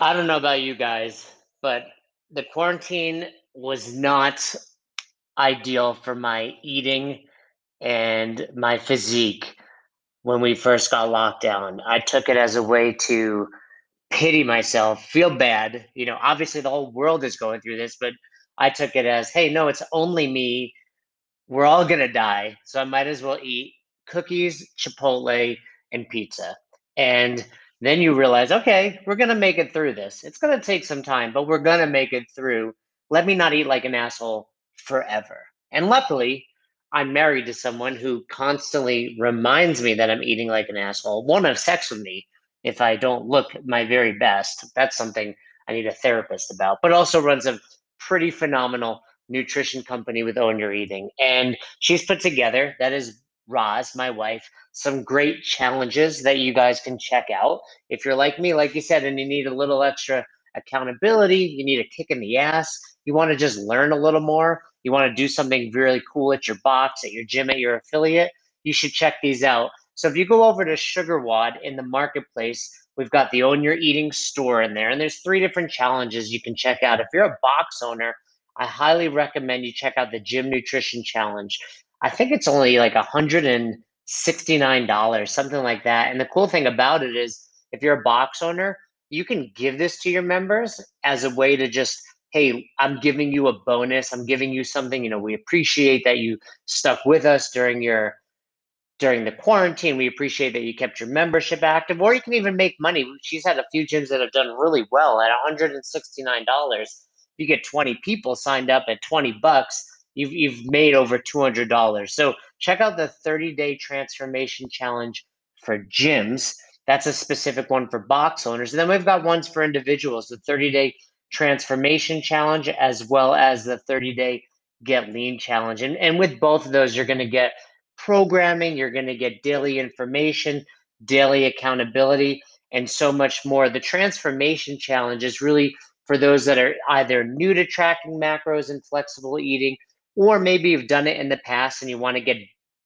I don't know about you guys, but the quarantine was not ideal for my eating and my physique when we first got locked down. I took it as a way to pity myself, feel bad. You know, obviously the whole world is going through this, but I took it as, hey, no, it's only me. We're all gonna die, so I might as well eat cookies, Chipotle, and pizza. And then you realize, okay, we're gonna make it through this. It's gonna take some time, but we're gonna make it through. Let me not eat like an asshole forever. And luckily, I'm married to someone who constantly reminds me that I'm eating like an asshole, won't have sex with me if I don't look my very best. That's something I need a therapist about, but also runs a pretty phenomenal nutrition company with Own Your Eating. And she's put together, that is Roz, my wife, some great challenges that you guys can check out. If you're like me, like you said, and you need a little extra accountability, you need a kick in the ass, you want to just learn a little more, you want to do something really cool at your box, at your gym, at your affiliate, you should check these out. So if you go over to SugarWOD in the marketplace, we've got the Own Your Eating store in there, and there's three different challenges you can check out. If you're a box owner, I highly recommend you check out the Gym Nutrition Challenge. I think it's only like $169, something like that. And the cool thing about it is if you're a box owner, you can give this to your members as a way to just hey i'm giving you a bonus. I'm giving you something. You know we appreciate that you stuck with us during your during the quarantine. We appreciate that you kept your membership active. Or you can even make money. She's had a few gyms that have done really well at $169 you get 20 people signed up at 20 bucks you've, you've made over $200 so check out the 30 day transformation challenge for gyms. That's a specific one for box owners. And then we've got ones for individuals the 30 day transformation challenge as well as the 30 day get lean challenge. And, and with both of those you're going to get programming you're going to get daily information daily accountability and so much more. The transformation challenge is really for those that are either new to tracking macros and flexible eating, or maybe you've done it in the past and you want to get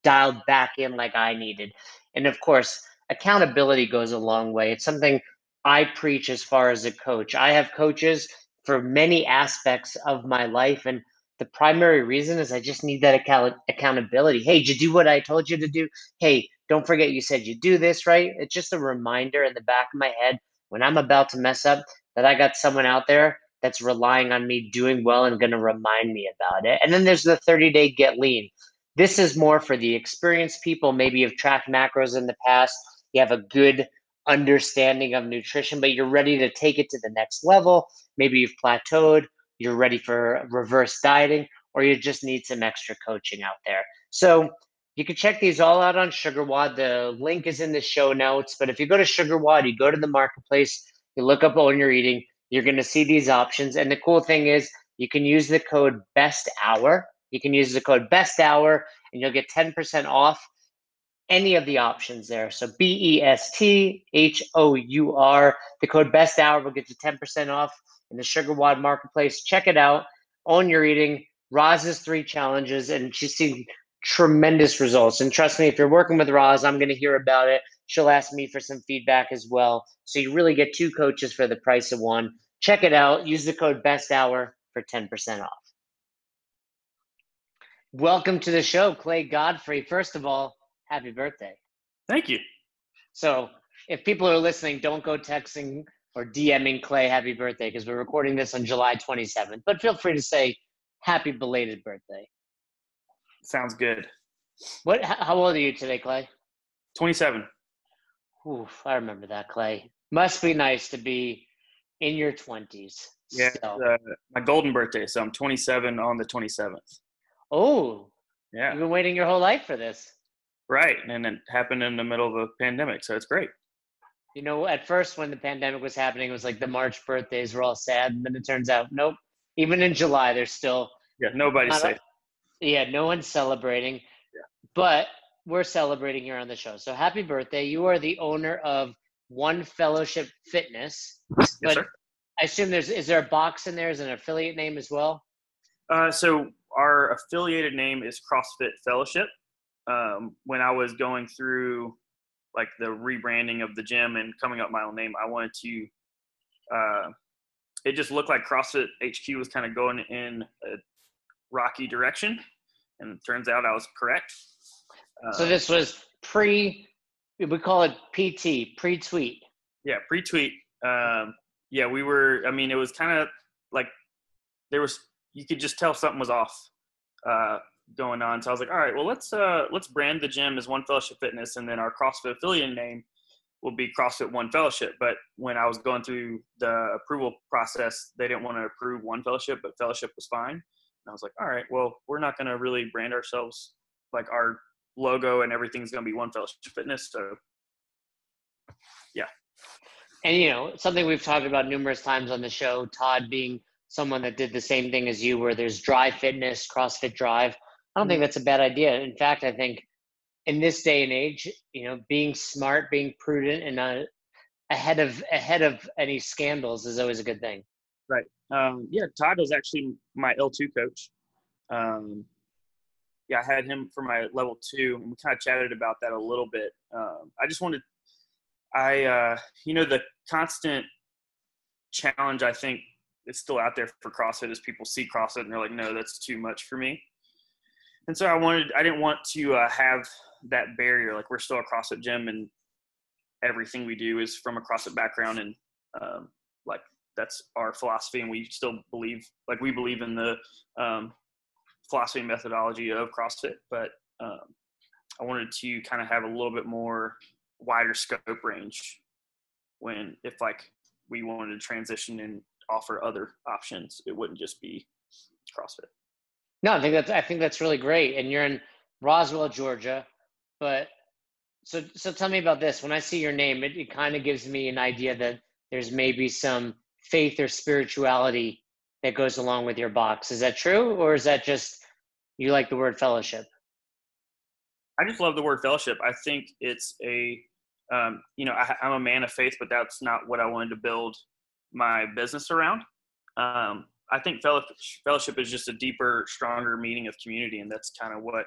dialed back in like I needed. And of course, accountability goes a long way. It's something I preach as far as a coach. I have coaches for many aspects of my life. And the primary reason is I just need that account- accountability. Hey, did you do what I told you to do? Hey, don't forget you said you do this, right? It's just a reminder in the back of my head when I'm about to mess up that I got someone out there that's relying on me doing well and going to remind me about it. And then there's the 30 day get lean. This is more for the experienced people. Maybe you've tracked macros in the past, you have a good understanding of nutrition, but you're ready to take it to the next level. Maybe you've plateaued, you're ready for reverse dieting, or you just need some extra coaching out there. So you can check these all out on SugarWOD. The link is in the show notes. But if you go to SugarWOD, you go to the marketplace, you look up Own Your Eating, you're going to see these options. And the cool thing is, you can use the code Best Hour. You can use the code Best Hour, and you'll get 10% off any of the options there. So B E S T H O U R. The code Best Hour will get you 10% off in the SugarWOD marketplace. Check it out. Own Your Eating. Roz's three challenges, and she's seen tremendous results. And trust me, if you're working with Roz, I'm going to hear about it. She'll ask me for some feedback as well. So you really get two coaches for the price of one. Check it out. Use the code Best Hour for 10% off. Welcome to the show, Clay Godfrey. First of all, happy birthday. Thank you. So if people are listening, don't go texting or DMing Clay happy birthday because we're recording this on July 27th. But feel free to say happy belated birthday. Sounds good. What? How old are you today, Clay? 27. Oof, I remember that, Clay. Must be nice to be in your 20s. Yeah, uh, my golden birthday, so I'm 27 on the 27th. Oh, Yeah, you've been waiting your whole life for this. right. And it happened in the middle of a pandemic, so it's great. You know, at first when the pandemic was happening, it was like the March birthdays were all sad, and then it turns out, nope. Even in July, there's still Yeah, nobody's a- safe. yeah, no one's celebrating. Yeah. But we're celebrating here on the show. So happy birthday! You are the owner of One Fellowship Fitness. Yes, but sir. I assume there's is there a box in there as an affiliate name as well? Uh, so our affiliated name is CrossFit Fellowship. Um, when I was going through like the rebranding of the gym and coming up with my own name, I wanted to uh, it just looked like CrossFit HQ was kind of going in a rocky direction, and it turns out I was correct. Uh, so this was pre, we call it PT, pre-tweet. Yeah, pre-tweet. Um, yeah, we were. I mean, it was kind of like there was. You could just tell something was off uh, going on. So I was like, all right, well, let's uh, let's brand the gym as One Fellowship Fitness, and then our CrossFit affiliate name will be CrossFit One Fellowship. But when I was going through the approval process, they didn't want to approve One Fellowship, but Fellowship was fine. And I was like, all right, well, we're not going to really brand ourselves like our logo and everything's going to be One Fellowship Fitness. So, yeah. And you know, something we've talked about numerous times on the show, Todd being someone that did the same thing as you, where there's Drive Fitness, CrossFit Drive. I don't think mm-hmm. that's a bad idea. In fact, I think in this day and age, you know, being smart, being prudent, and uh, ahead of ahead of any scandals is always a good thing. Right. Um, yeah, Todd was actually my L two coach. Um, yeah, I had him for my level two, and we kind of chatted about that a little bit. Um, I just wanted, I, uh, you know, the constant challenge I think is still out there for CrossFit is people see CrossFit and they're like, no, that's too much for me. And so I wanted, I didn't want to uh, have that barrier. Like we're still a CrossFit gym, and everything we do is from a CrossFit background, and um, like that's our philosophy, and we still believe, like we believe in the um, philosophy and methodology of CrossFit. But um, I wanted to kind of have a little bit more wider scope range when if like we wanted to transition and offer other options, it wouldn't just be CrossFit. No, I think that's I think that's really great. And you're in Roswell, Georgia, but so so tell me about this. When I see your name, it, it kind of gives me an idea that there's maybe some faith or spirituality that goes along with your box. Is that true, or is that just you like the word fellowship? I just love the word fellowship. I think it's a, um, you know, I, am a man of faith, but that's not what I wanted to build my business around. Um, I think fellowship is just a deeper, stronger meaning of community, and that's kind of what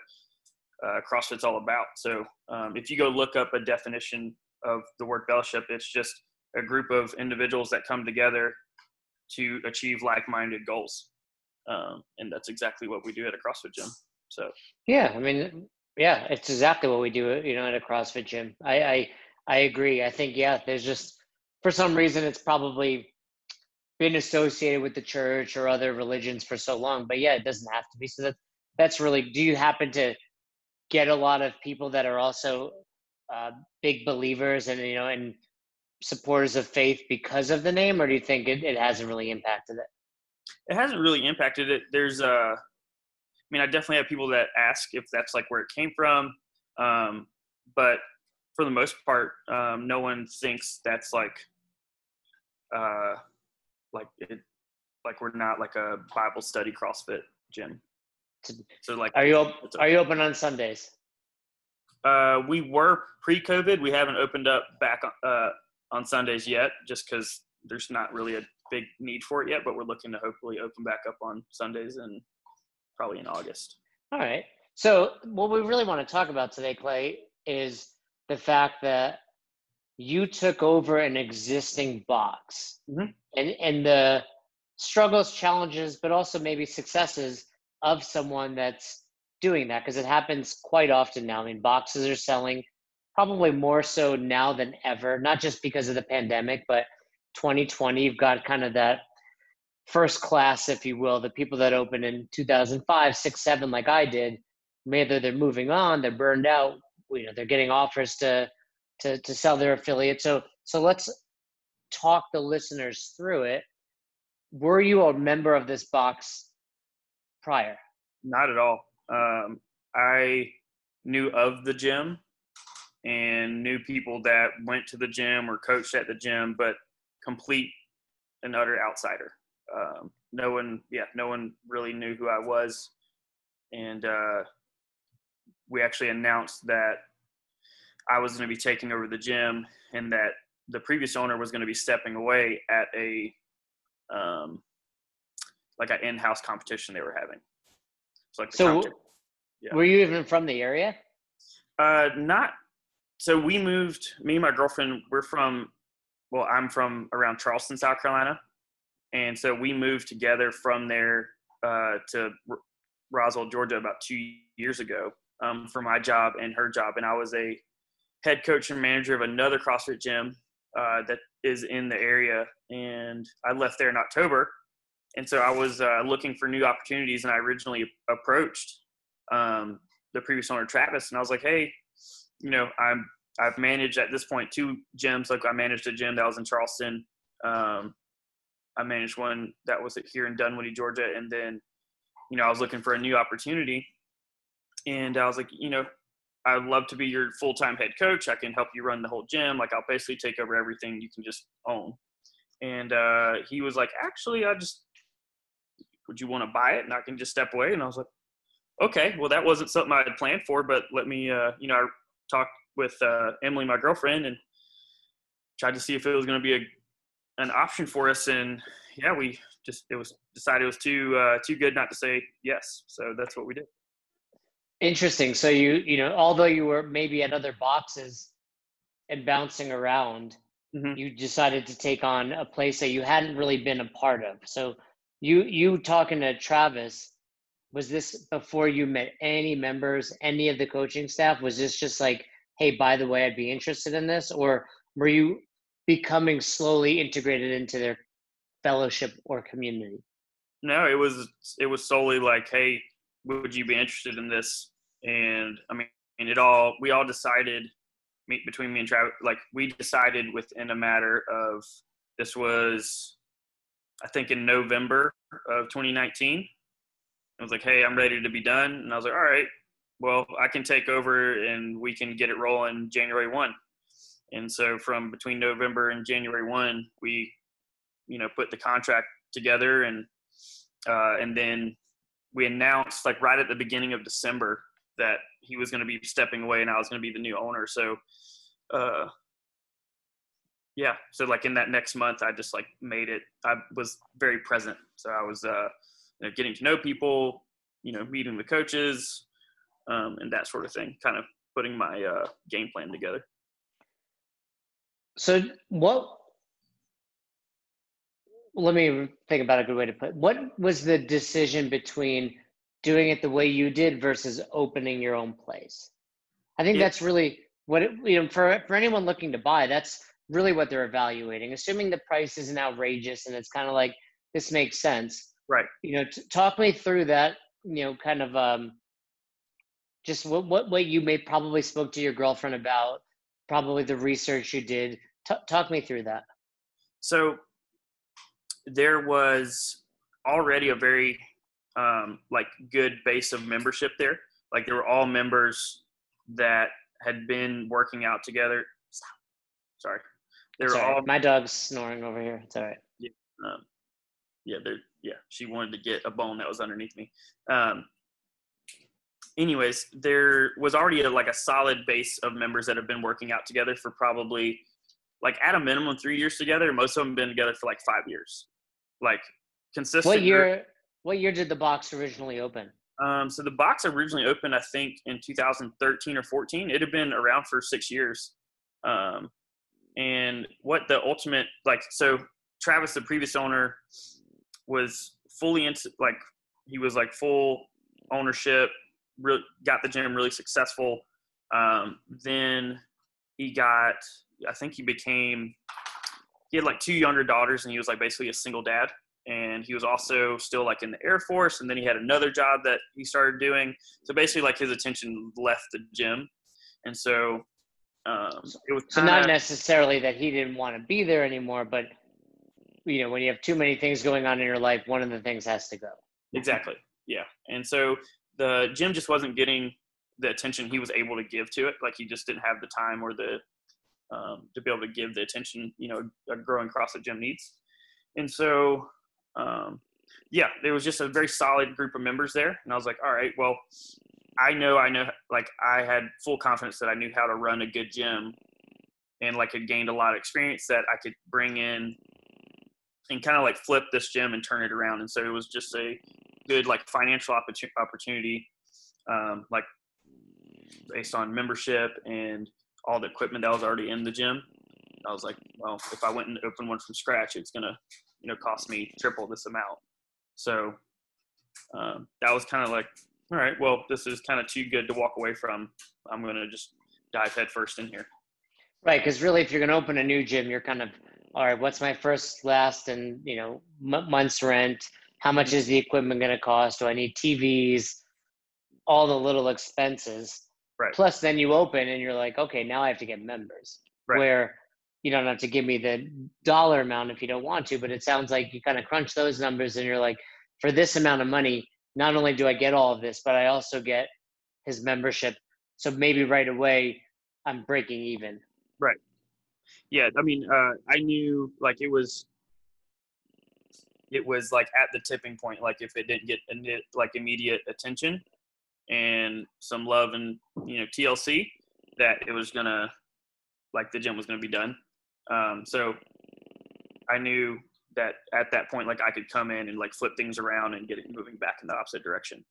uh, CrossFit's all about. So um, if you go look up a definition of the word fellowship, it's just a group of individuals that come together to achieve like-minded goals, um, and that's exactly what we do at a CrossFit gym. So yeah, I mean, yeah, it's exactly what we do, you know, at a CrossFit gym. I I, I agree. I think yeah, there's just for some reason it's probably been associated with the church or other religions for so long, but yeah, it doesn't have to be. So that that's really. Do you happen to get a lot of people that are also uh, big believers and you know and supporters of faith because of the name, or do you think it, it hasn't really impacted it? It hasn't really impacted it. There's uh, I mean, I definitely have people that ask if that's like where it came from, um, but for the most part, um, no one thinks that's like, uh, like it, like we're not like a Bible study CrossFit gym. So like, are you op- are you open on Sundays? Uh, we were pre-COVID. We haven't opened up back on, uh, on Sundays yet, just because there's not really a big need for it yet. But we're looking to hopefully open back up on Sundays and probably in August. All right. So what we really want to talk about today, Clay, is the fact that you took over an existing box mm-hmm. and and the struggles, challenges, but also maybe successes of someone that's doing that because it happens quite often now. I mean, boxes are selling probably more so now than ever, not just because of the pandemic, but 2020, you've got kind of that first class, if you will, the people that opened in 2005, six, seven, like I did. Either they're moving on, they're burned out, you know, they're getting offers to to to sell their affiliate. So so let's talk the listeners through it. Were you a member of this box prior? Not at all. Um, I knew of the gym and knew people that went to the gym or coached at the gym, but complete and utter outsider. Um, no one, yeah, no one really knew who I was. And uh, we actually announced that I was going to be taking over the gym and that the previous owner was going to be stepping away at a um, like an in-house competition they were having. So, like so yeah. were you even from the area? Uh, not. So we moved. Me and my girlfriend. We're from well, I'm from around Charleston, South Carolina, and so we moved together from there uh, to R- Roswell, Georgia, about two years ago um, for my job and her job, and I was a head coach and manager of another CrossFit gym uh, that is in the area, and I left there in October, and so I was uh, looking for new opportunities, and I originally approached um, the previous owner Travis, and I was like, hey, you know, I'm I've managed at this point two gyms. Like I managed a gym that was in Charleston. Um, I managed one that was here in Dunwoody, Georgia, and then, you know, I was looking for a new opportunity, and I was like, you know, I'd love to be your full time head coach. I can help you run the whole gym. Like I'll basically take over everything you can just own. And uh, he was like, actually, I just would you want to buy it and I can just step away? And I was like, okay, well that wasn't something I had planned for, but let me, uh, you know, I talked with uh, Emily, my girlfriend, and tried to see if it was going to be a an option for us. And yeah, we just it was decided it was too uh, too good not to say yes. So that's what we did. Interesting. So you you know although you were maybe at other boxes and bouncing around, mm-hmm. you decided to take on a place that you hadn't really been a part of. So you you talking to Travis was this before you met any members any of the coaching staff? Was this just like hey by the way i'd be interested in this? Or were you becoming slowly integrated into their fellowship or community? No it was it was solely like hey would you be interested in this? And i mean and it all we all decided meet between me and travis like we decided within a matter of this was i think in november of 2019 I was like, hey, I'm ready to be done. And I was like, all right, well, I can take over and we can get it rolling January 1. And so from between November and January 1, we, you know, put the contract together and, uh, and then we announced like right at the beginning of December that he was going to be stepping away and I was going to be the new owner. So, uh, yeah. So like in that next month, I just like made it, I was very present. So I was, uh, you know, getting to know people, you know, meeting the coaches, um, and that sort of thing. Kind of putting my uh, game plan together. So what? Let me think about a good way to put. It. What was the decision between doing it the way you did versus opening your own place? I think yeah. that's really what it, you know for for anyone looking to buy. That's really what they're evaluating. Assuming the price isn't outrageous and it's kind of like this makes sense Right. You know, t- talk me through that. You know, kind of um, just what what what you may probably spoke to your girlfriend about, probably the research you did. T- talk me through that. So there was already a very um, like good base of membership there. Like there were all members that had been working out together. Sorry, they were all. My dog's snoring over here. It's all right. Yeah, um, yeah, they're yeah, she wanted to get a bone that was underneath me. Um, anyways, there was already a, like a solid base of members that have been working out together for probably like at a minimum three years together. Most of them been together for like five years, like consistent. What year? What year did the box originally open? Um, so the box originally opened, I think, in 2013 or 14. It had been around for six years. Um, and what the ultimate like, so Travis, the previous owner, was fully into like he was like full ownership. Really got the gym really successful. Um, then he got, I think he became, he had like two younger daughters, and he was like basically a single dad. And he was also still like in the Air Force, and then he had another job that he started doing. So basically, like his attention left the gym, and so um, it was. So not necessarily that he didn't want to be there anymore, but you know when you have too many things going on in your life one of the things has to go. Exactly. Yeah. And so the gym just wasn't getting the attention he was able to give to it. Like he just didn't have the time or the um, to be able to give the attention you know a growing CrossFit gym needs. And so um, yeah there was just a very solid group of members there. And i was like all right well i know i know like i had full confidence that i knew how to run a good gym and like had gained a lot of experience that i could bring in and kind of like flip this gym and turn it around. And so it was just a good like financial opportunity, um, like based on membership and all the equipment that was already in the gym. I was like, well, if I went and opened one from scratch, it's gonna, you know, cost me triple this amount. So um, that was kind of like, all right, well, this is kind of too good to walk away from. I'm gonna just dive headfirst in here. Right, because really, if you're gonna open a new gym, you're kind of, all right, what's my first, last, and you know, m- month's rent? How much is the equipment gonna cost? Do I need TVs? All the little expenses. Right. Plus, then you open and you're like, okay, now I have to get members. Right. Where you don't have to give me the dollar amount if you don't want to, but it sounds like you kind of crunch those numbers and you're like, for this amount of money, not only do I get all of this, but I also get his membership. So maybe right away I'm breaking even. Right. Yeah. I mean, uh, I knew like it was, it was like at the tipping point. Like if it didn't get like immediate attention and some love and you know TLC, that it was gonna like the gym was gonna be done. Um, so I knew that at that point, like I could come in and like flip things around and get it moving back in the opposite direction.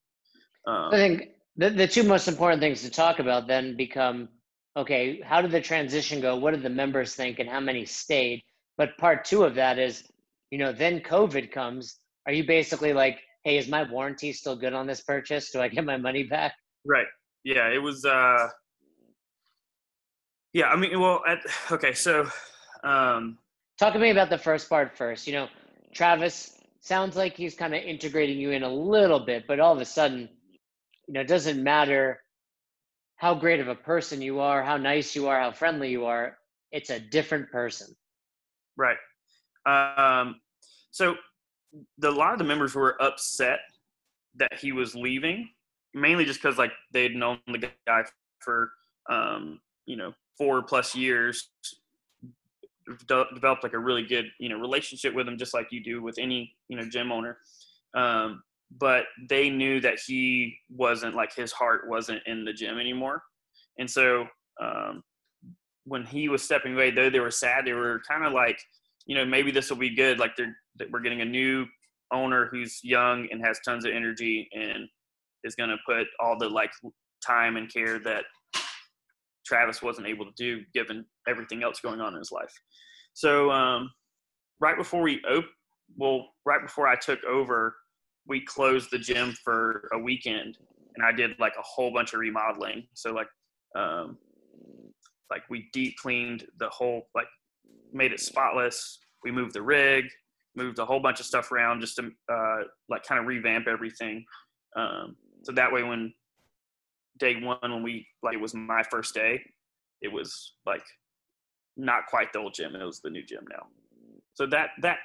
Um, I think the, the two most important things to talk about then become okay, how did the transition go? What did the members think and how many stayed? But part two of that is, you know, then COVID comes. Are you basically like, hey, is my warranty still good on this purchase? Do I get my money back? Right. Yeah, it was uh yeah, I mean, well, at, okay, so um talk to me about the first part first. You know, Travis sounds like he's kind of integrating you in a little bit, but all of a sudden, you know, it doesn't matter how great of a person you are, how nice you are, how friendly you are. It's a different person. Right. Um, so the, a lot of the members were upset that he was leaving, mainly just because like they'd known the guy for um, you know four plus years, de- developed like a really good you know relationship with him, just like you do with any you know gym owner. Um, but they knew that he wasn't like his heart wasn't in the gym anymore, and so um, when he was stepping away, though they were sad, they were kind of like, you know, maybe this will be good. Like they're we're getting a new owner who's young and has tons of energy and is going to put all the like time and care that Travis wasn't able to do given everything else going on in his life. So um, right before we op- well, right before I took over, we closed the gym for a weekend, and I did like a whole bunch of remodeling. So like, um, like we deep cleaned the whole, like made it spotless. We moved the rig, moved a whole bunch of stuff around just to uh, like kind of revamp everything. Um, so that way, when day one when we like it was my first day, it was like not quite the old gym. It was the new gym now. So that that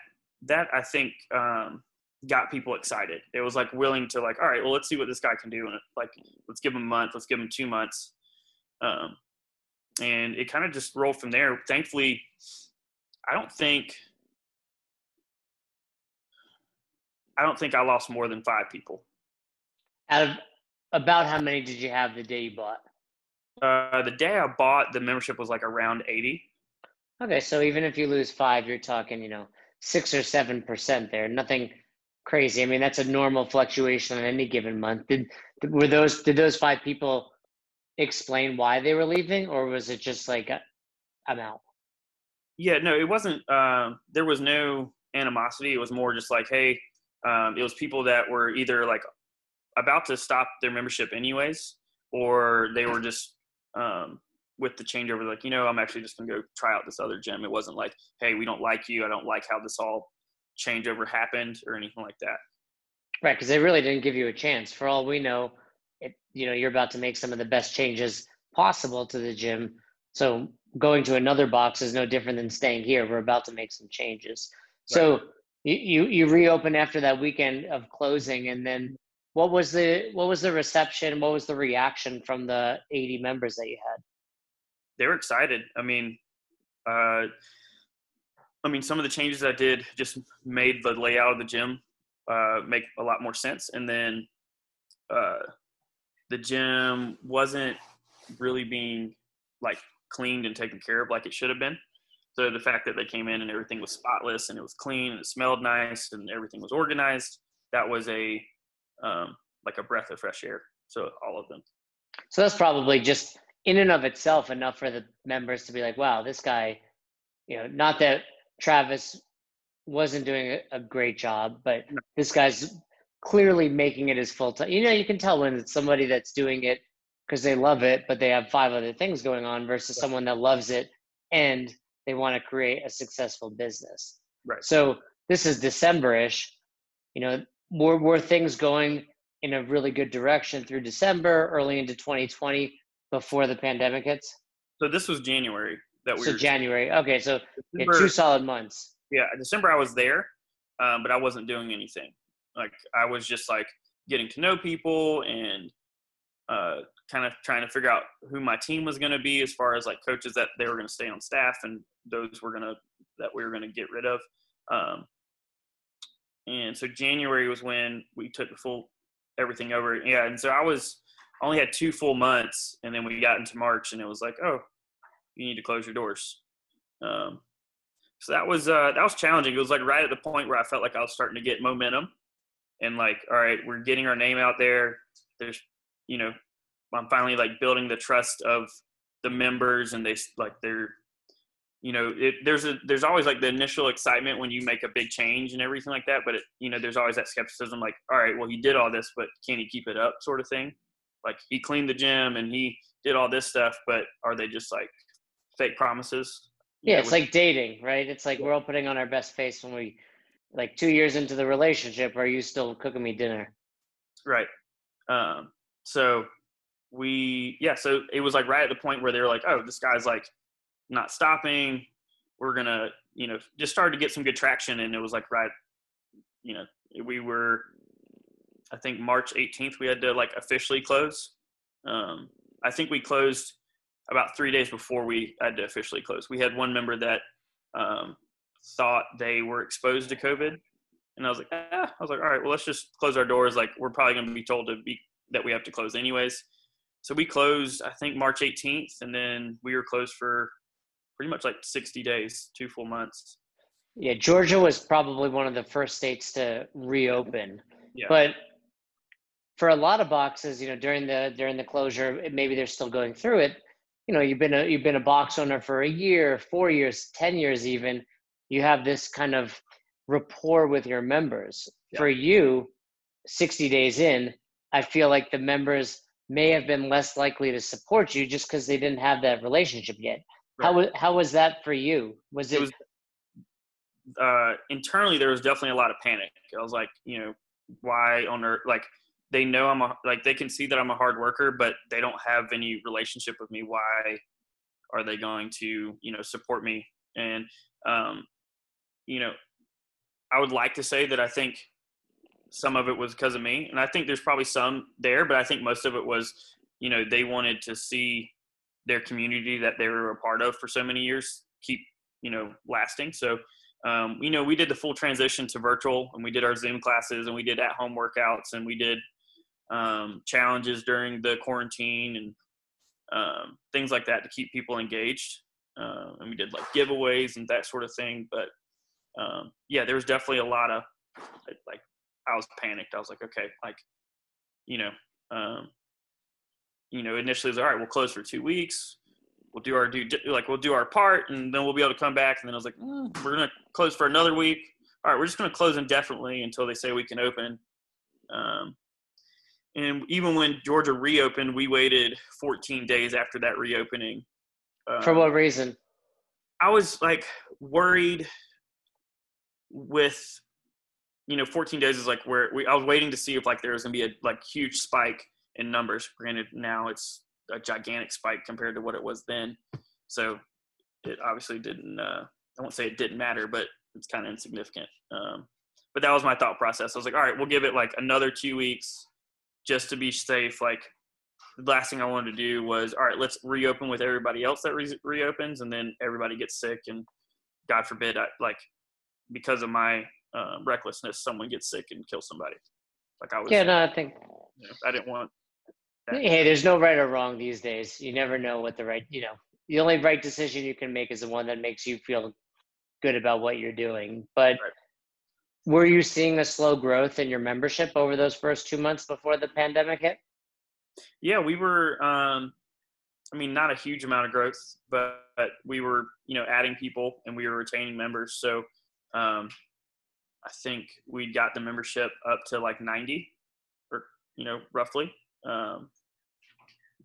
that I think um, got people excited. It was like willing to like, all right, well, let's see what this guy can do, and like, let's give him a month, let's give him two months, um, and it kind of just rolled from there. Thankfully, I don't think I don't think I lost more than five people. Out of about how many did you have the day you bought? Uh, the day I bought, the membership was like around 80. Okay, so even if you lose five, you're talking, you know, six or seven percent there. Nothing crazy. I mean, that's a normal fluctuation on any given month. Did were those did those five people explain why they were leaving, or was it just like uh, I'm out? Yeah, no, it wasn't. Um, there was no animosity. It was more just like, hey, um, it was people that were either like about to stop their membership anyways, or they were just um, with the changeover, like, you know, I'm actually just to go try out this other gym. It wasn't like, hey, we don't like you. I don't like how this all changeover happened or anything like that. Right, because they really didn't give you a chance. For all we know, it, you know, you're about to make some of the best changes possible to the gym. So going to another box is no different than staying here. We're about to make some changes. Right. So you, you you reopen after that weekend of closing, and then what was the what was the reception? What was the reaction from the 80 members that you had? They were excited. I mean, uh, I mean, some of the changes I did just made the layout of the gym uh, make a lot more sense, and then uh, the gym wasn't really being like cleaned and taken care of like it should have been. So the fact that they came in and everything was spotless and it was clean and it smelled nice and everything was organized, that was a um, like a breath of fresh air. So all of them. So that's probably just in and of itself enough for the members to be like, wow, this guy you know, not that Travis wasn't doing a, a great job, but No. this guy's clearly making it his full time. You know, you can tell when it's somebody that's doing it because they love it, but they have five other things going on versus Right. someone that loves it and they want to create a successful business. Right. So this is December-ish. You know, were were things going in a really good direction through December, early into 2020 before the pandemic hits? So this was January that we So January. Okay, so yeah, two solid months. yeah december i was there um, but i wasn't doing anything like i was just like getting to know people and uh, kind of trying to figure out who my team was going to be as far as like coaches that they were going to stay on staff and those were going to that we were going to get rid of um, and so january was when we took the full everything over yeah and so i was only had two full months and then we got into march and it was like oh you need to close your doors um, so that was uh, that was challenging. It was like right at the point where I felt like I was starting to get momentum, and like, all right, we're getting our name out there. There's, you know, I'm finally like building the trust of the members, and they like they're, you know, it, there's a there's always like the initial excitement when you make a big change and everything like that, but it, you know, there's always that skepticism, like, all right, well, he did all this, but can he keep it up, sort of thing. Like he cleaned the gym and he did all this stuff, but are they just like fake promises? Yeah, it's like dating, right? It's like we're all putting on our best face when we, like, two years into the relationship. Are you still cooking me dinner? Right. Um, so we, yeah, so it was like right at the point where they were like, oh, this guy's like not stopping. We're going to, you know, just started to get some good traction. And it was like, right, you know, we were, I think March 18th, we had to like officially close. Um, I think we closed about three days before we had to officially close. We had one member that um, thought they were exposed to COVID. And I was like, ah, I was like, all right, well, let's just close our doors. Like, we're probably going to be told to be that we have to close anyways. So we closed, I think, March 18th, and then we were closed for pretty much like 60 days, two full months. Yeah, Georgia was probably one of the first states to reopen. Yeah. But for a lot of boxes, you know, during the during the closure, maybe they're still going through it. You know, you've been a you've been a box owner for a year, four years, ten years, even. You have this kind of rapport with your members. Yeah. For you, sixty days in, I feel like the members may have been less likely to support you just because they didn't have that relationship yet. How Right. was how was that for you? Was it, It was uh, internally there was definitely a lot of panic. I was like, you know, why on earth? Like they know I'm a like they can see that I'm a hard worker, but they don't have any relationship with me. Why are they going to you know support me? And um, you know, I would like to say that I think some of it was because of me, and I think there's probably some there, but I think most of it was you know they wanted to see their community that they were a part of for so many years keep you know lasting. So um, you know, we did the full transition to virtual and we did our Zoom classes and we did at home workouts and we did um, challenges during the quarantine and um, things like that to keep people engaged. Uh, and we did like giveaways and that sort of thing. But um, yeah, there was definitely a lot of like, I was panicked. I was like, okay, like, you know, um, you know, initially it was all right, we'll close for two weeks we'll do our do like we'll do our part and then we'll be able to come back and then i was like mm, we're gonna close for another week all right we're just gonna close indefinitely until they say we can open um, and even when georgia reopened we waited 14 days after that reopening um, for what reason? i was like worried with you know 14 days is like where we i was waiting to see if like there was gonna be a like huge spike in numbers granted now it's a gigantic spike compared to what it was then. So it obviously didn't. Uh, I won't say it didn't matter, but it's kind of insignificant. Um, but that was my thought process. I was like, all right, we'll give it like another two weeks just to be safe. Like the last thing I wanted to do was, all right, let's reopen with everybody else that re- reopens, and then everybody gets sick, and God forbid, I, like because of my uh, recklessness, someone gets sick and kills somebody. Like I was, Yeah, no, I think you know, I didn't want that. Hey, there's no right or wrong these days. You never know what the right, you know, the only right decision you can make is the one that makes you feel good about what you're doing. But Right. Were you seeing a slow growth in your membership over those first two months before the pandemic hit? Yeah, we were. Um, I mean, not a huge amount of growth, but, but we were, you know, adding people and we were retaining members. So um, I think we got the membership up to like 90 or, you know, roughly, um,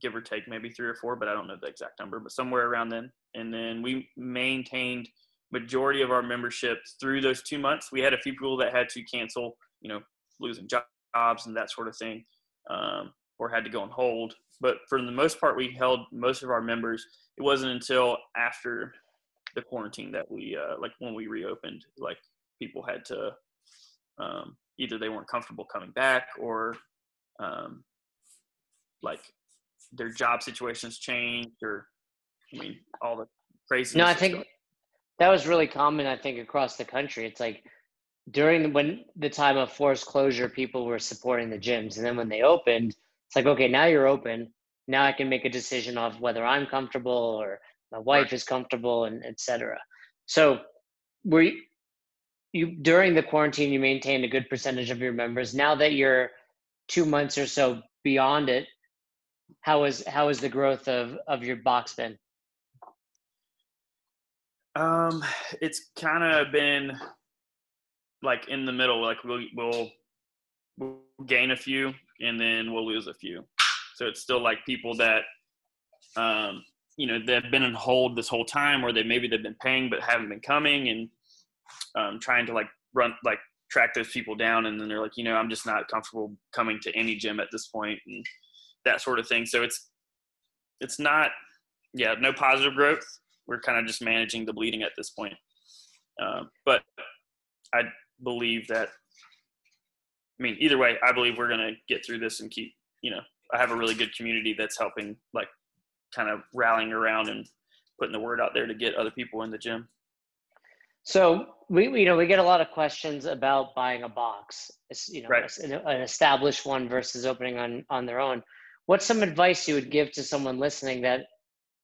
give or take maybe three or four, but I don't know the exact number, but somewhere around then. And then we maintained majority of our memberships through those two months. We had a few people that had to cancel, you know, losing jobs and that sort of thing, um, or had to go on hold. But for the most part, we held most of our members. It wasn't until after the quarantine that we, uh, like when we reopened, like people had to um, either they weren't comfortable coming back or um, like their job situations changed or I mean all the crazy. No, I think that was really common. I think across the country, it's like during the, when the time of forced closure, people were supporting the gyms, and then when they opened, it's like okay, now you're open. Now I can make a decision of whether I'm comfortable or my wife is comfortable, and etc. So, were you, you during the quarantine you maintained a good percentage of your members now that you're two months or so beyond it how is how is the growth of of your box been um it's kind of been like in the middle like we'll, we'll we'll gain a few and then we'll lose a few. So it's still like people that um you know they've been in hold this whole time or they maybe they've been paying but haven't been coming and um, trying to like run like track those people down and then they're like you know i'm just not comfortable coming to any gym at this point and that sort of thing. So it's it's not yeah no positive growth we're kind of just managing the bleeding at this point uh, but i believe that i mean either way i believe we're going to get through this and keep you know i have a really good community that's helping like kind of rallying around and putting the word out there to get other people in the gym so we, you know, we get a lot of questions about buying a box, you know, right. an established one versus opening on on their own. What's some advice you would give to someone listening that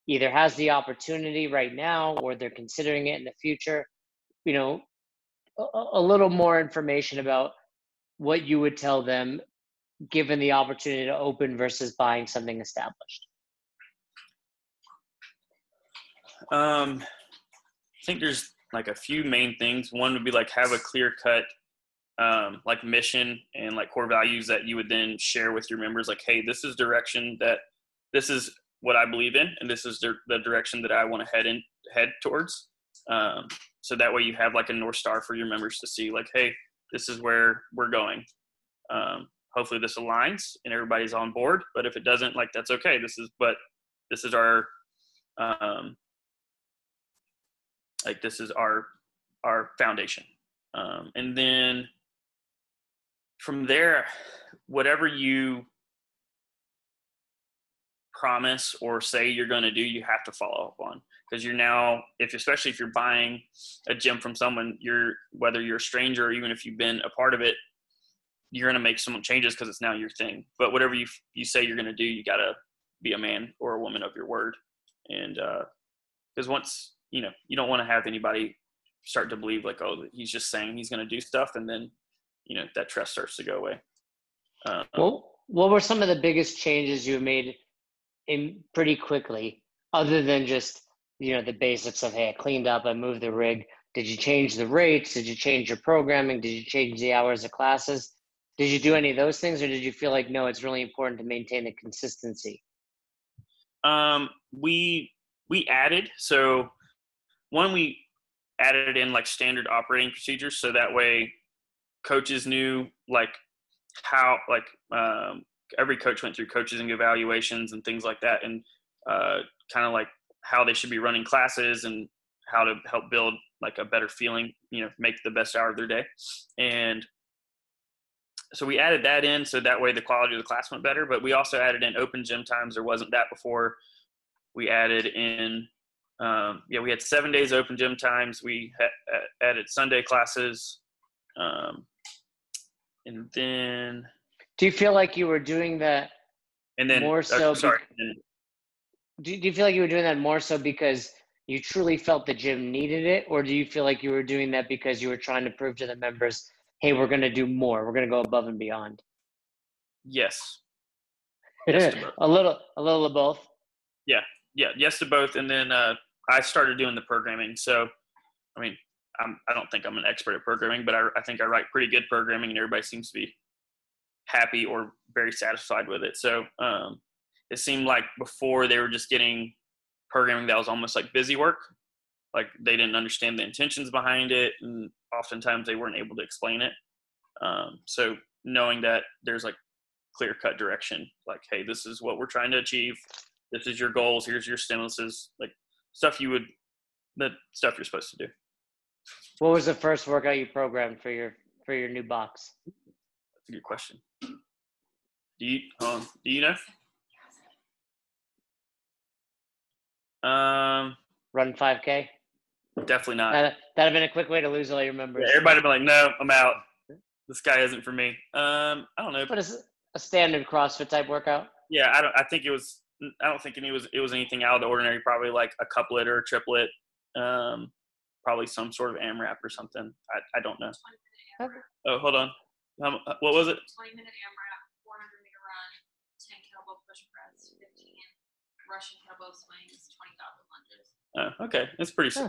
either has the opportunity right now or they're considering it in the future? You know, a, a little more information about what you would tell them given the opportunity to open versus buying something established. Um, I think there's like a few main things. One would be like have a clear cut um, like mission and like core values that you would then share with your members. Like, hey, this is direction that this is what I believe in, and this is the, the direction that I want to head in head towards. Um, so that way you have like a north star for your members to see. Like, hey, this is where we're going. Um, hopefully this aligns and everybody's on board. But if it doesn't, like that's okay. This is but this is our um, like this is our our foundation um, and then from there whatever you promise or say you're going to do you have to follow up on. Because you're now if especially if you're buying a gym from someone you're whether you're a stranger or even if you've been a part of it you're going to make some changes because it's now your thing. But whatever you you say you're going to do you got to be a man or a woman of your word. And because uh, once you know you don't want to have anybody start to believe like oh he's just saying he's going to do stuff and then you know that trust starts to go away. Uh, well what were some of the biggest changes you made in pretty quickly other than just you know the basics of hey i cleaned up i moved the rig. Did you change the rates? Did you change your programming? Did you change the hours of classes? Did you do any of those things or did you feel like no it's really important to maintain the consistency? Um, we we added so one we added in like standard operating procedures so that way coaches knew like how like um, every coach went through coaching evaluations and things like that and uh, kind of like how they should be running classes and how to help build like a better feeling you know make the best hour of their day and so we added that in so that way the quality of the class went better but we also added in open gym times there wasn't that before we added in um, yeah, we had seven days open gym times. We ha- added Sunday classes, um, and then. Do you feel like you were doing that? And then more uh, so. Uh, sorry. do, do you feel like you were doing that more so because you truly felt the gym needed it, or do you feel like you were doing that because you were trying to prove to the members, "Hey, we're going to do more. We're going to go above and beyond." Yes. yes a little, a little of both. Yeah, yeah, yes to both. And then uh, I started doing the programming. So, I mean, I'm, I don't think I'm an expert at programming, but I, I think I write pretty good programming, and everybody seems to be happy or very satisfied with it. So um, it seemed like before they were just getting programming that was almost like busy work, like they didn't understand the intentions behind it, and oftentimes they weren't able to explain it. Um, so knowing that there's like clear cut direction, like hey, this is what we're trying to achieve. This is your goals. Here's your stimuluses, like stuff you would, the stuff you're supposed to do. What was the first workout you programmed for your for your new box? That's a good question. Do you um, do you know? Um, Run 5K. definitely not. That that'd have been a quick way to lose all your members. Yeah, everybody be like, no, I'm out. This guy isn't for me. Um, I don't know. But it's a standard CrossFit type workout. Yeah, I don't. I think it was. I don't think it was. It was anything out of the ordinary. Probably like a couplet or a triplet. Um, probably some sort of AMRAP or something. I, I don't know. Oh, hold on. Um, what was it? 20 minute AMRAP, 400 meter run, 10 kettlebell push press, 15 Russian kettlebell swings, 20 goblet lunges. Oh, okay, That's pretty Huh.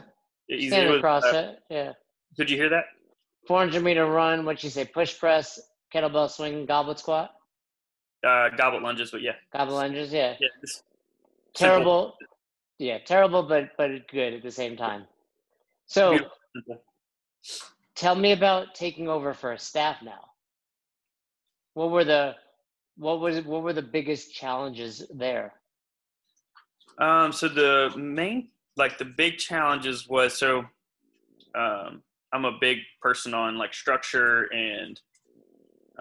easy. It Standard was, uh, yeah. did you hear that? 400 meter run. what'd you say? Push press, kettlebell swing, goblet squat, Uh, goblet lunges, but yeah, goblet lunges. Yeah. yeah. Just simple. Terrible. Yeah, terrible, but but good at the same time. So tell me about taking over for a staff now. What were the what was what were the biggest challenges there? Um, so the main, like the big challenges was so, um, I'm a big person on like structure and,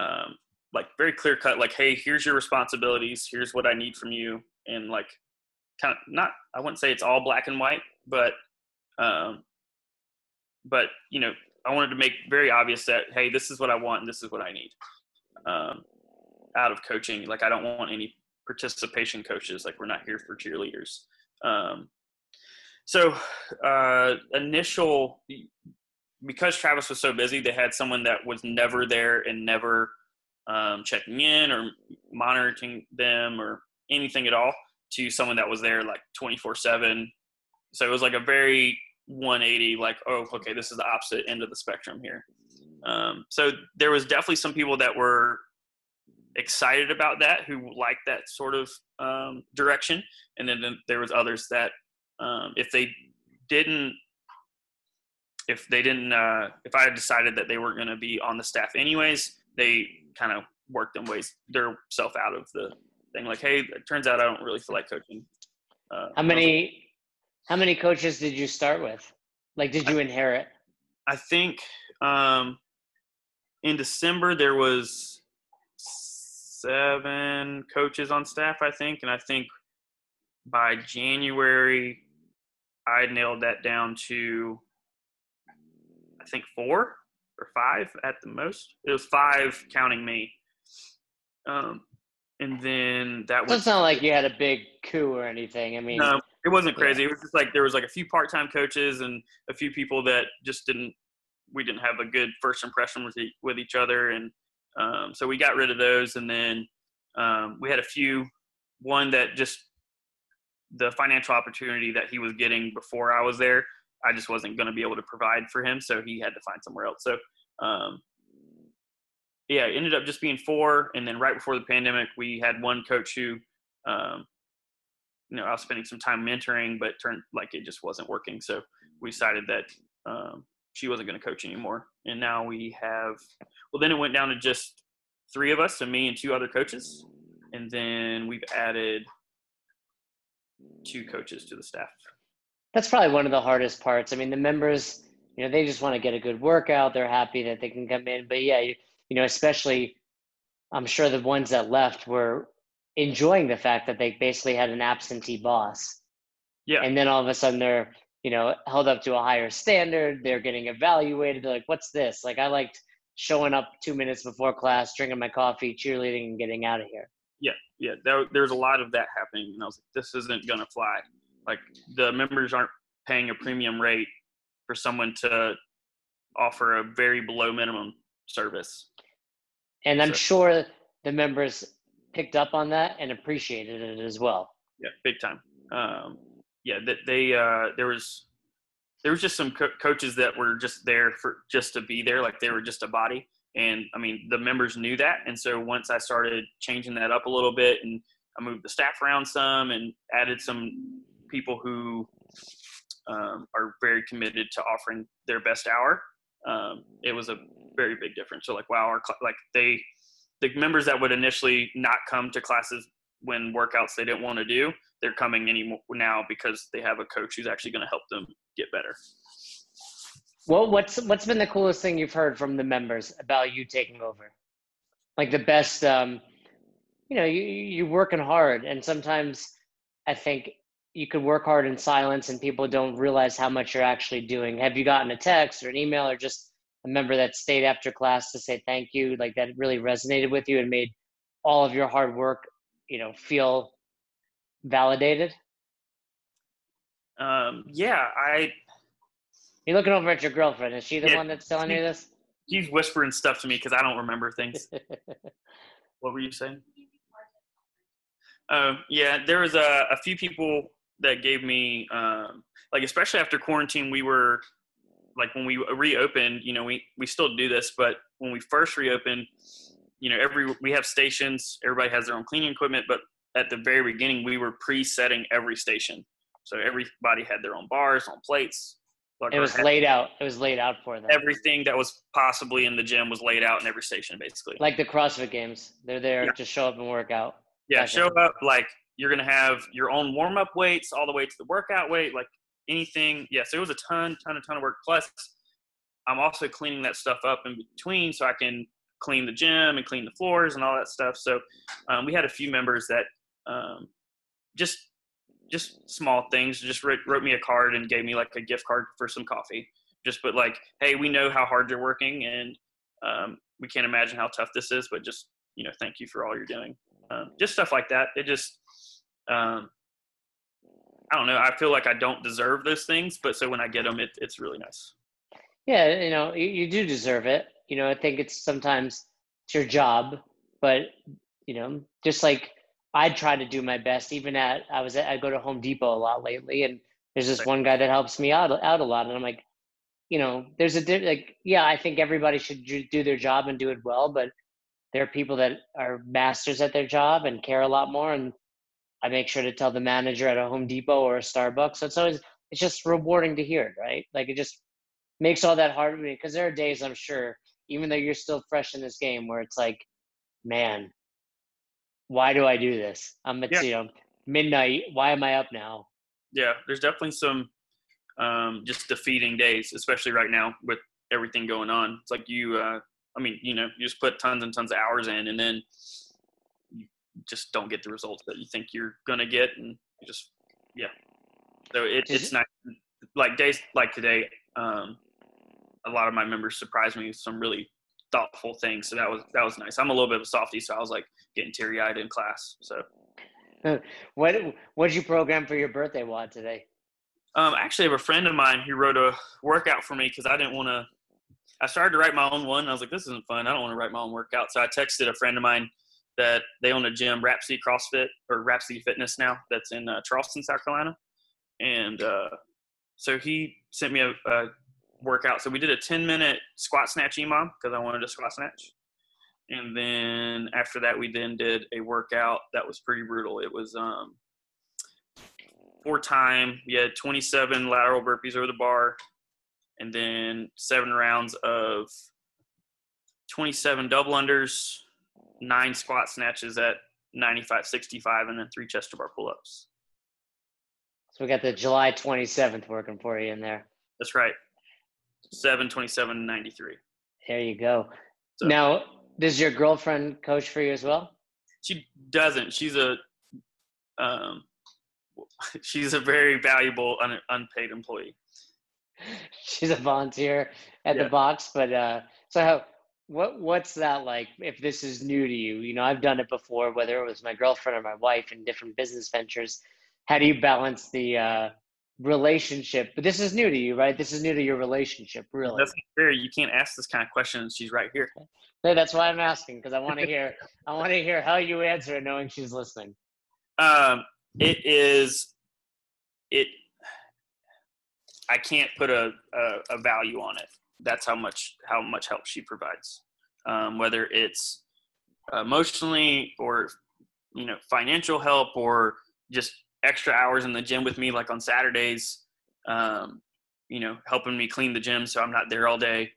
um, like very clear cut, like, Hey, here's your responsibilities. Here's what I need from you. And like, kind of not, I wouldn't say it's all black and white, but, um, but you know, I wanted to make very obvious that, Hey, this is what I want and this is what I need. Um, out of coaching, like I don't want any participation coaches. Like we're not here for cheerleaders. Um, so uh, initial, because Travis was so busy, they had someone that was never there and never um, checking in or monitoring them or anything at all to someone that was there like 24 seven. So it was like a very 180, like, oh, okay, this is the opposite end of the spectrum here. Um, so there was definitely some people that were excited about that who liked that sort of um, direction and then, then there was others that um, if they didn't if they didn't uh, if i had decided that they weren't going to be on the staff anyways they kind of worked them ways their self out of the thing like hey it turns out i don't really feel like coaching uh, How many how many coaches did you start with? Like did you inherit? I think um, in December there was seven coaches on staff. I think, and I think by January I nailed that down to I think four or five at the most. It was five counting me. Um, and then that So was it's not like you had a big coup or anything. I mean, no, it wasn't Yeah. crazy. It was just like there was like a few part-time coaches and a few people that just didn't. We didn't have a good first impression with e- with each other, and um, so we got rid of those. And then um, we had a few. One that just the financial opportunity that he was getting before I was there, I just wasn't going to be able to provide for him, so he had to find somewhere else. So. Um, yeah, it ended up just being four, and then right before the pandemic, we had one coach who um, you know, I was spending some time mentoring, but turned like it just wasn't working. So we decided that um, she wasn't going to coach anymore. And now we have, well, then it went down to just three of us, so me and two other coaches. And then we've added two coaches to the staff. that's probably one of the hardest parts. I mean, the members, you know, they just want to get a good workout. They're happy that they can come in. But yeah, you, you know, especially, I'm sure the ones that left were enjoying the fact that they basically had an absentee boss. Yeah. And then all of a sudden they're, you know, held up to a higher standard. They're getting evaluated. They're like, what's this? Like, I liked showing up two minutes before class, drinking my coffee, cheerleading, and getting out of here. Yeah, yeah, there, there's a lot of that happening. And I was like, this isn't going to fly. Like the members aren't paying a premium rate for someone to offer a very below minimum service. And I'm Sure. sure the members picked up on that and appreciated it as well. Yeah, big time. um, yeah, that they uh, there was there was just some co- coaches that were just there for just to be there, like they were just a body. And I mean, the members knew that, and so once I started changing that up a little bit, and I moved the staff around some, and added some people who um, are very committed to offering their best hour. Um, it was a very big difference. So like, wow, our cl- like they, the members that would initially not come to classes when workouts they didn't want to do, they're coming anymore now because they have a coach who's actually going to help them get better. Well, what's what's been the coolest thing you've heard from the members about you taking over? Like the best, um, you know, you you're working hard, and sometimes I think you could work hard in silence, and people don't realize how much you're actually doing. Have you gotten a text or an email or just a member that stayed after class to say thank you, like that really resonated with you and made all of your hard work, you know, feel validated? Um, yeah, I You're looking over at your girlfriend. Is she the Yeah. one that's telling you this? he's whispering stuff to me because I don't remember things. what were you saying? Uh, yeah, there was a, a few people that gave me um, like especially after quarantine we were like when we reopened you know we we still do this but when we first reopened you know every we have stations everybody has their own cleaning equipment but at the very beginning we were pre-setting every station so everybody had their own bars on plates like It was laid out. It was laid out for them. everything that was possibly in the gym was laid out in every station basically like the CrossFit games. They're there Yeah. to show up and work out. Yeah, Gotcha. show up like you're gonna have your own warm up weights all the way to the workout weight, like anything. Yes, it was a ton, ton, a ton of work. Plus, I'm also cleaning that stuff up in between so I can clean the gym and clean the floors and all that stuff. So um, we had a few members that um, just just small things. Just wrote, wrote me a card and gave me like a gift card for some coffee. Just but like, hey, we know how hard you're working and um, we can't imagine how tough this is, but just you know, thank you for all you're doing um, just stuff like that. It just, um, I don't know. I feel like I don't deserve those things, but so when I get them, it, it's really nice. Yeah, you know, you, you do deserve it. You know, I think it's sometimes it's your job, but you know, just like I try to do my best. Even at I was at, I go to Home Depot a lot lately, and there's this one guy that helps me out out a lot, and I'm like, you know, there's a like, yeah, I think everybody should do their job and do it well, but there are people that are masters at their job and care a lot more, and I make sure to tell the manager at a Home Depot or a Starbucks. So it's always it's just rewarding to hear it, right? Like it just makes all that hard because there are days I'm sure, even though you're still fresh in this game, where it's like, man, why do I do this? I'm at Yeah. you know midnight. Why am I up now? Yeah, there's definitely some um, just defeating days, especially right now with everything going on. It's like you, uh, I mean, you know, you just put tons and tons of hours in, and then you just don't get the results that you think you're gonna get, and you just, yeah. So it, it's it- not like days like today. Um, a lot of my members surprised me with some really thoughtful thing. so that was that was nice. I'm a little bit of a softie, so I was like getting teary eyed in class. So What what did you program for your birthday WOD today? Um, I actually have a friend of mine who wrote a workout for me because I didn't want to. I started to write my own one. I was like, this isn't fun. I don't want to write my own workout. So I texted a friend of mine that they own a gym, Rhapsody CrossFit or Rhapsody Fitness now, that's in uh, Charleston, South Carolina. And uh, so he sent me a, a workout. So we did a 10 minute squat snatch EMOM because I wanted to squat snatch. And then after that, we then did a workout that was pretty brutal. It was um, for time. We had 27 lateral burpees over the bar, and then seven rounds of 27 double unders, nine squat snatches at 95, 65, and then three chest to bar pull ups. So we got the July 27th working for you in there. That's right. 7, 27, 93. There you go. So- Now, does your girlfriend coach for you as well? She doesn't. She's a um, she's a very valuable un, unpaid employee. She's a volunteer at Yeah. the box, but uh, so how, what what's that like? If this is new to you, you know, I've done it before, whether it was my girlfriend or my wife in different business ventures. How do you balance the uh, relationship? But this is new to you, right? This is new to your relationship, really. That's fair. You can't ask this kind of question. She's right here. No, that's why I'm asking because I want to hear. I want to hear how you answer it, knowing she's listening. Um, it is it I can't put a, a, a, value on it. That's how much how much help she provides, um, whether it's emotionally or you know financial help or just extra hours in the gym with me, like on Saturdays. Um, you know, helping me clean the gym so I'm not there all day.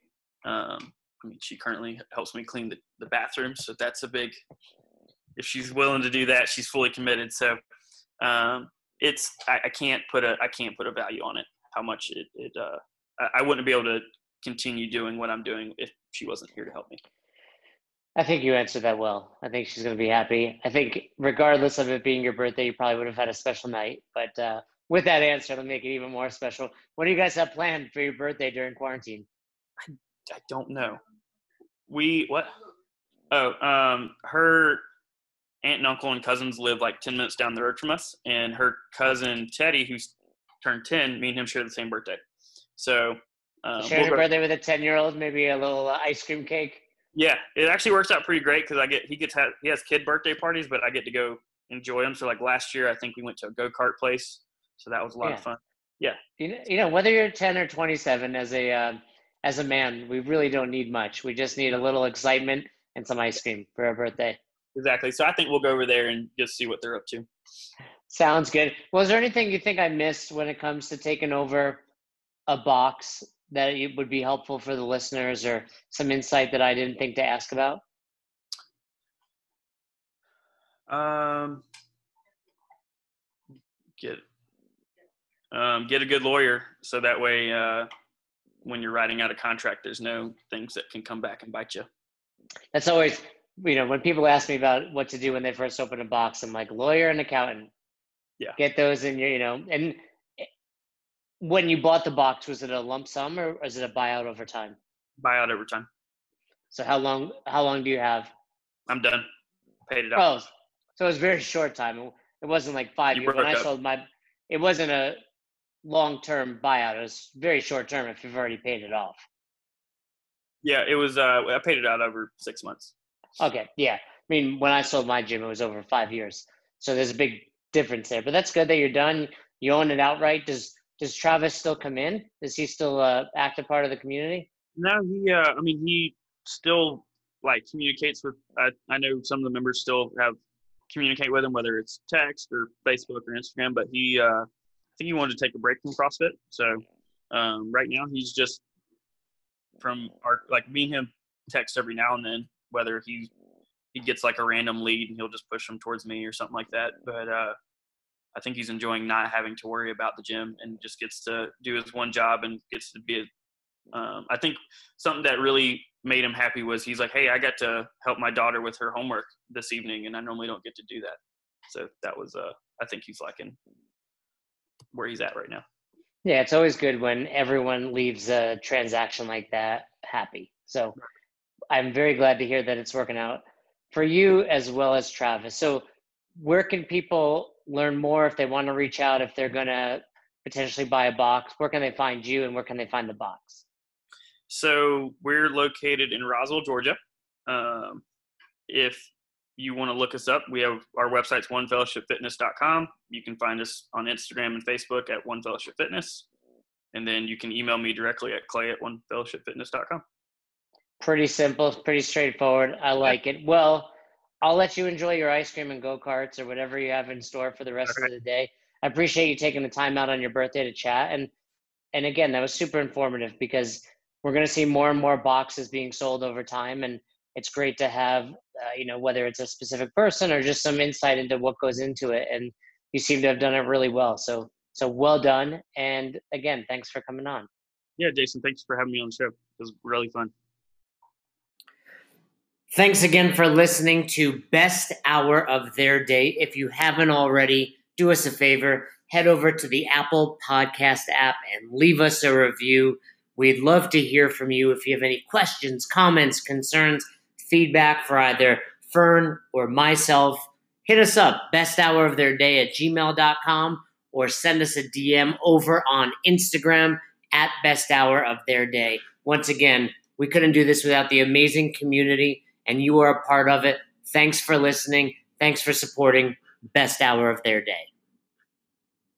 Um, I mean, she currently helps me clean the, the bathroom, so that's a big. If she's willing to do that, she's fully committed. So um, it's I, I, can't put a I can't put a value on it. How much it, it uh, I, I wouldn't be able to continue doing what I'm doing if she wasn't here to help me. I think you answered that well. I think she's going to be happy. I think, regardless of it being your birthday, you probably would have had a special night. But uh, with that answer, it'll make it even more special. What do you guys have planned for your birthday during quarantine? I, I don't know. We what? Oh, um, her aunt and uncle and cousins live like ten minutes down the road from us, and her cousin Teddy, who's turned ten, me and him share the same birthday. So um, share we'll birthday with a ten-year-old, maybe a little uh, ice cream cake. Yeah, it actually works out pretty great because I get he gets he has kid birthday parties, but I get to go enjoy them. So like last year, I think we went to a go kart place, so that was a lot yeah. of fun. Yeah, you know, you know, whether you're ten or twenty-seven, as a uh, as a man, we really don't need much. We just need a little excitement and some ice cream for our birthday. Exactly. So I think we'll go over there and just see what they're up to. Sounds good. Was there anything you think I missed when it comes to taking over a box that it would be helpful for the listeners or some insight that I didn't think to ask about? Um, get um, get a good lawyer so that way uh, when you're writing out a contract, there's no things that can come back and bite you. That's always you know when people ask me about what to do when they first open a box, I'm like lawyer and accountant. Yeah. Get those in your you know and when you bought the box, was it a lump sum or is it a buyout over time? Buyout over time. So how long? How long do you have? I'm done. Paid it out. Oh, so it was very short time. It wasn't like five you years. When I sold my, it wasn't a long-term buyout. It was very short-term. If you've already paid it off. Yeah, it was. Uh, I paid it out over six months. Okay. Yeah. I mean, when I sold my gym, it was over five years. So there's a big difference there. But that's good that you're done. You own it outright. Does does Travis still come in? Is he still a active part of the community? No, he. Uh, I mean, he still like communicates with. I, I know some of the members still have communicate with him, whether it's text or Facebook or Instagram. But he, uh, I think he wanted to take a break from CrossFit. So um, right now he's just from our like me and him text every now and then. Whether he he gets like a random lead and he'll just push him towards me or something like that. But uh, I think he's enjoying not having to worry about the gym and just gets to do his one job and gets to be. A, um, I think something that really made him happy was he's like, "Hey, I got to help my daughter with her homework this evening, and I normally don't get to do that." So that was, uh, I think he's liking where he's at right now. Yeah, it's always good when everyone leaves a transaction like that happy. So I'm very glad to hear that it's working out for you as well as Travis. So where can people learn more if they want to reach out if they're going to potentially buy a box where can they find you and where can they find the box? So we're located in roswell georgia. Um, if you want to look us up we have our website's onefellowshipfitness.com you can find us on instagram and facebook at one fellowship fitness and then you can email me directly at clay at onefellowshipfitness.com pretty simple pretty straightforward. I like it. Well I'll let you enjoy your ice cream and go karts or whatever you have in store for the rest of the day. I appreciate you taking the time out on your birthday to chat. And and again, that was super informative because we're going to see more and more boxes being sold over time, and it's great to have uh, you know whether it's a specific person or just some insight into what goes into it. And you seem to have done it really well. So so well done. And again, thanks for coming on. Yeah, Jason, thanks for having me on the show. It was really fun. Thanks again for listening to Best Hour of Their Day. If you haven't already, do us a favor, head over to the Apple Podcast app and leave us a review. We'd love to hear from you if you have any questions, comments, concerns, feedback for either Fern or myself. Hit us up, best hour of their day at gmail.com or send us a DM over on Instagram at best hour of their day. Once again, we couldn't do this without the amazing community and you are a part of it. Thanks for listening. Thanks for supporting Best Hour of Their Day.